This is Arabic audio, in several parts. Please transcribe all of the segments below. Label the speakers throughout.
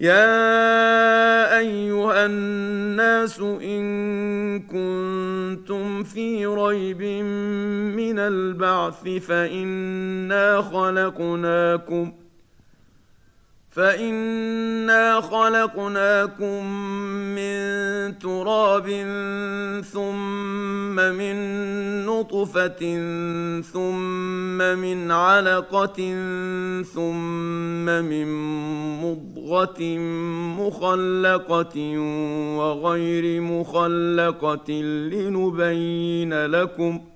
Speaker 1: يا أيها الناس إن كنتم في ريب من البعث فإنا خلقناكم فانا خلقناكم من تراب ثم من نطفه ثم من علقه ثم من مضغه مخلقه وغير مخلقه لنبين لكم ۖ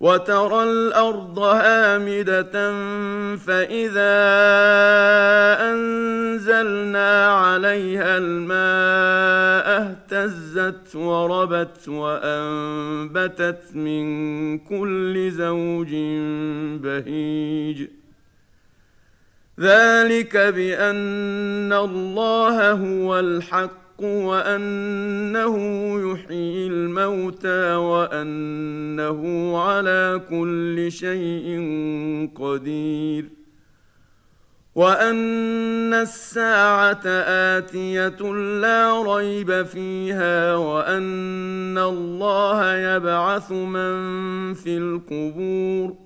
Speaker 1: وترى الأرض هامدة فإذا أنزلنا عليها الماء اهتزت وربت وأنبتت من كل زوج بهيج. ذلك بأن الله هو الحق الحق وأنه يحيي الموتى وأنه على كل شيء قدير وأن الساعة آتية لا ريب فيها وأن الله يبعث من في القبور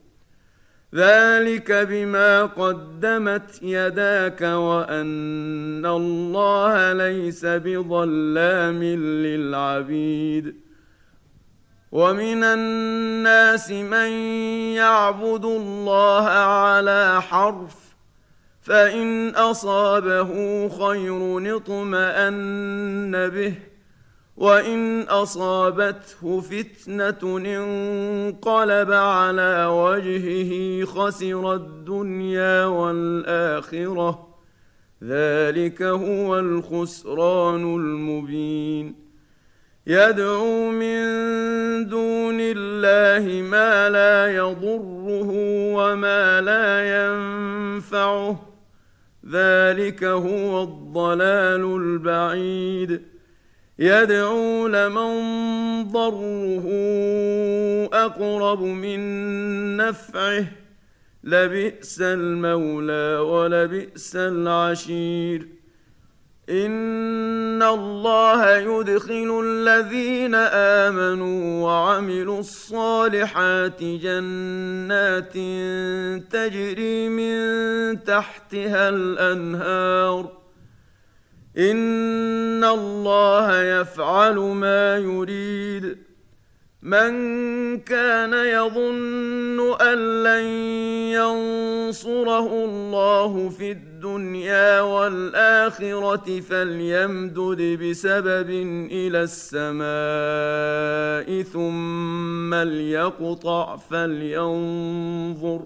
Speaker 1: ذلك بما قدمت يداك وأن الله ليس بظلام للعبيد ومن الناس من يعبد الله على حرف فإن أصابه خير اطمأن به وان اصابته فتنه انقلب على وجهه خسر الدنيا والآخرة. ذلك هو الخسران المبين. يدعو من دون الله ما لا يضره وما لا ينفعه. ذلك هو الضلال البعيد. يدعو لمن ضره أقرب من نفعه. لبئس المولى ولبئس العشير. إن الله يدخل الذين آمنوا وعملوا الصالحات جنات تجري من تحتها الأنهار. ان الله يفعل ما يريد. من كان يظن ان لن ينصره الله في الدنيا والاخره فليمدد بسبب إلى السماء ثم ليقطع فلينظر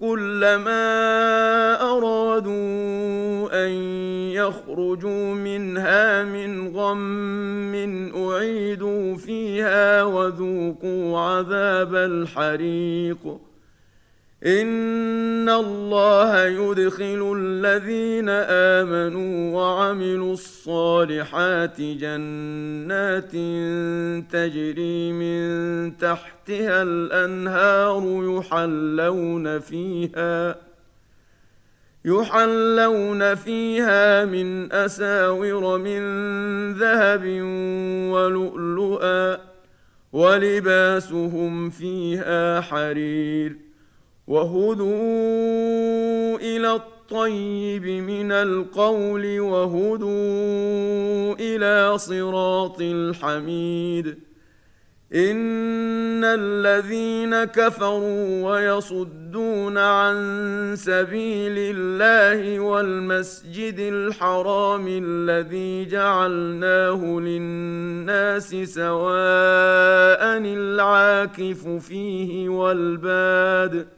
Speaker 1: كلما أرادوا أن يخرجوا منها من غم أعيدوا فيها وذوقوا عذاب الحريق ان الله يدخل الذين امنوا وعملوا الصالحات جنات تجري من تحتها الانهار يحلون فيها يحلون فيها من اساور من ذهب ولؤلؤا ولباسهم فيها حرير وهدوا إلى الطيب من القول وهدوا إلى صراط الحميد. إن الذين كفروا ويصدون عن سبيل الله والمسجد الحرام الذي جعلناه للناس سواء العاكف فيه والباد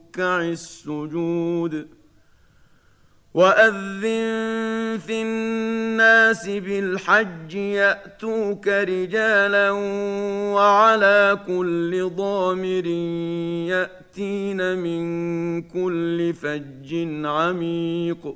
Speaker 1: ركع السجود وأذن في الناس بالحج يأتوك رجالا وعلى كل ضامر يأتين من كل فج عميق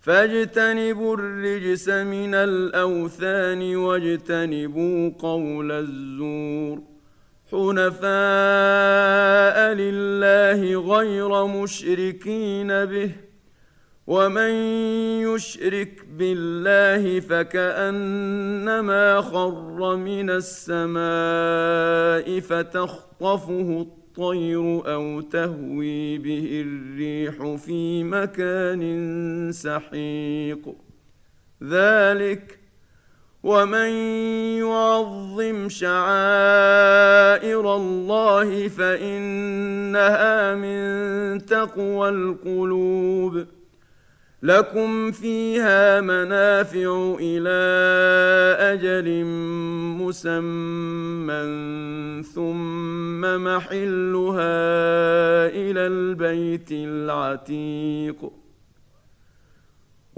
Speaker 1: فاجتنبوا الرجس من الأوثان واجتنبوا قول الزور. حنفاء لله غير مشركين به ومن يشرك بالله فكأنما خر من السماء فتخطفه الطير. أو تهوي به الريح في مكان سحيق. ذلك ومن يعظم شعائر الله فإنها من تقوى القلوب. لكم فيها منافع إلى أجل مسمى ثم محلها إلى البيت العتيق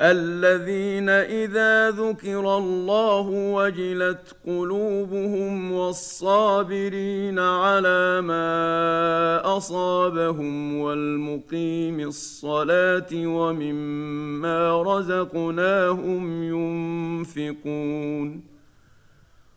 Speaker 1: الذين إذا ذكر الله وجلت قلوبهم والصابرين على ما أصابهم والمقيم الصلاة ومما رزقناهم ينفقون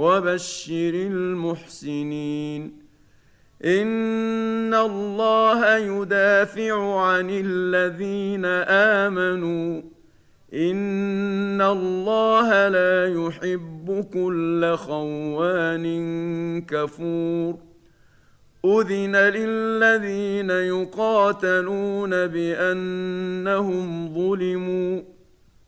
Speaker 1: وبشر المحسنين. إن الله يدافع عن الذين آمنوا. إن الله لا يحب كل خوان كفور. أذن للذين يقاتلون بأنهم ظلموا.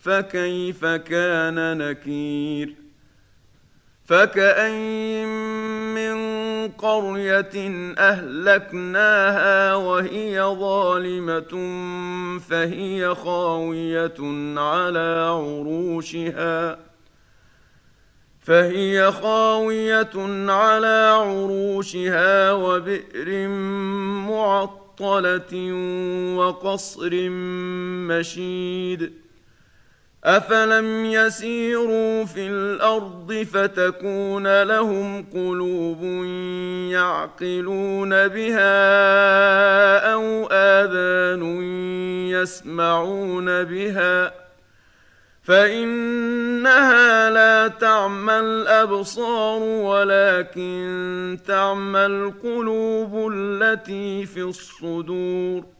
Speaker 1: فكيف كان نكير؟ فكأين من قرية أهلكناها وهي ظالمة فهي خاوية على عروشها. فهي خاوية على عروشها وبئر معطلة وقصر مشيد. افلم يسيروا في الأرض فتكون لهم قلوب يعقلون بها أو اذان يسمعون بها فانها لا تعمى الابصار ولكن تعمى القلوب التي في الصدور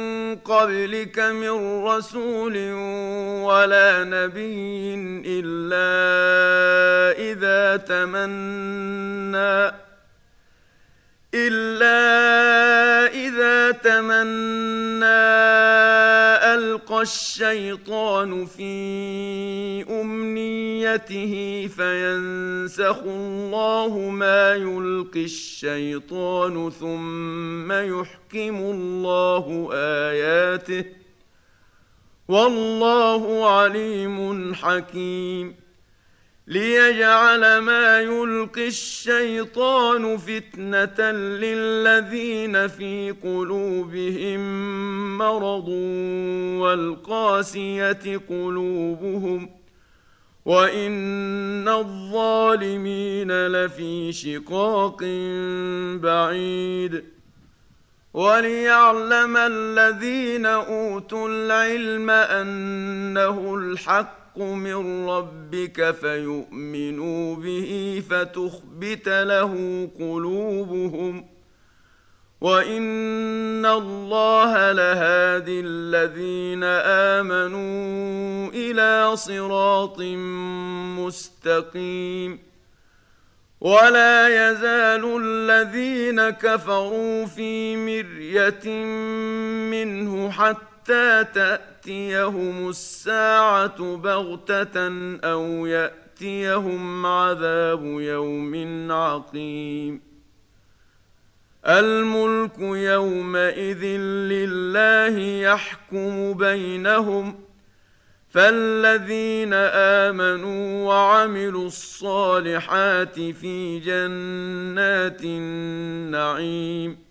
Speaker 1: قبلك من رسول ولا نبي إلا إذا تمنى إلا إذا تمنى الشيطان في أمنيته فينسخ الله ما يلقي الشيطان ثم يحكم الله آياته. والله عليم حكيم. ليجعل ما يلقي الشيطان فتنه للذين في قلوبهم مرض والقاسيه قلوبهم وان الظالمين لفي شقاق بعيد وليعلم الذين اوتوا العلم انه الحق الحق من ربك فيؤمنوا به فتخبت له قلوبهم وإن الله لهادي الذين آمنوا إلى صراط مستقيم ولا يزال الذين كفروا في مرية منه حتى تأتي تاتيهم الساعة بغته أو ياتيهم عذاب يوم عقيم الملك يومئذ لله يحكم بينهم فالذين امنوا وعملوا الصالحات في جنات النعيم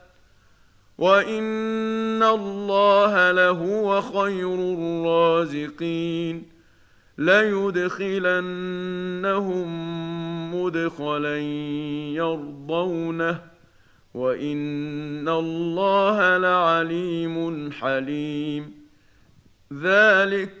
Speaker 1: وان الله لهو خير الرازقين ليدخلنهم مدخلا يرضونه وان الله لعليم حليم ذلك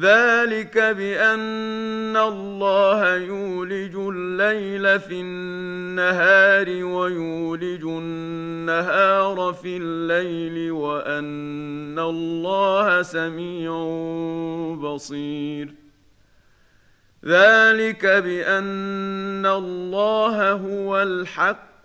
Speaker 1: ذلك بأن الله يولج الليل في النهار ويولج النهار في الليل وأن الله سميع بصير. ذلك بأن الله هو الحق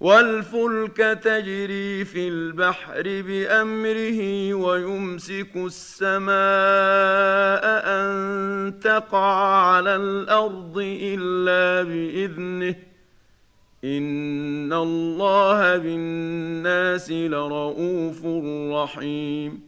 Speaker 1: والفلك تجري في البحر بأمره ويمسك السماء أن تقع على الأرض إلا بإذنه. إن الله بالناس لرءوف رحيم.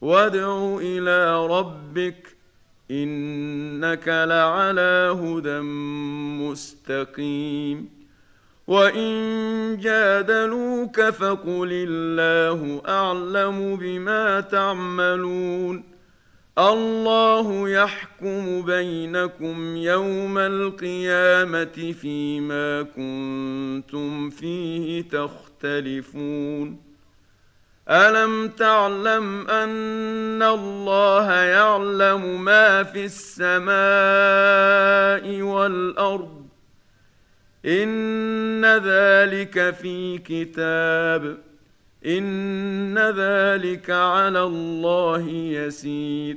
Speaker 1: وادع إلى ربك إنك لعلى هدى مستقيم. وإن جادلوك فقل الله أعلم بما تعملون. الله يحكم بينكم يوم القيامة فيما كنتم فيه تختلفون. الم تعلم ان الله يعلم ما في السماء والارض؟ ان ذلك في كتاب ان ذلك على الله يسير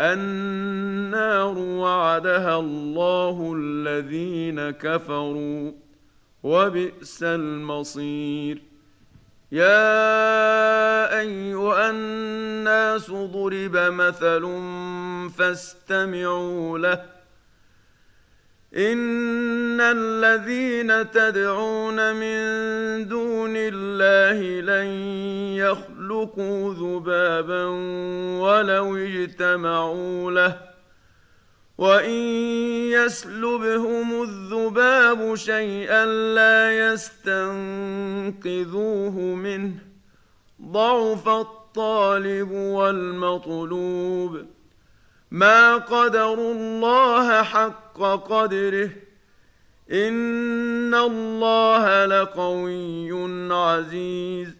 Speaker 1: النار وعدها الله الذين كفروا وبئس المصير. يا أيها الناس ضرب مثل فاستمعوا له. إن الذين تدعون من دون الله لن يخلقوا ذبابا ولو اجتمعوا له وان يسلبهم الذباب شيئا لا يستنقذوه منه ضعف الطالب والمطلوب ما قدروا الله حق قدره ان الله لقوي عزيز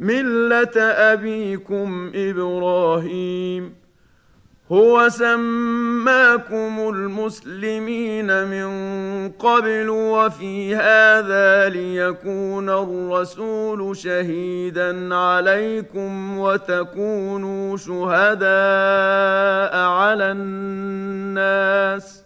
Speaker 1: مله ابيكم إبراهيم. هو سماكم المسلمين من قبل وفي هذا ليكون الرسول شهيدا عليكم وتكونوا شهداء على الناس.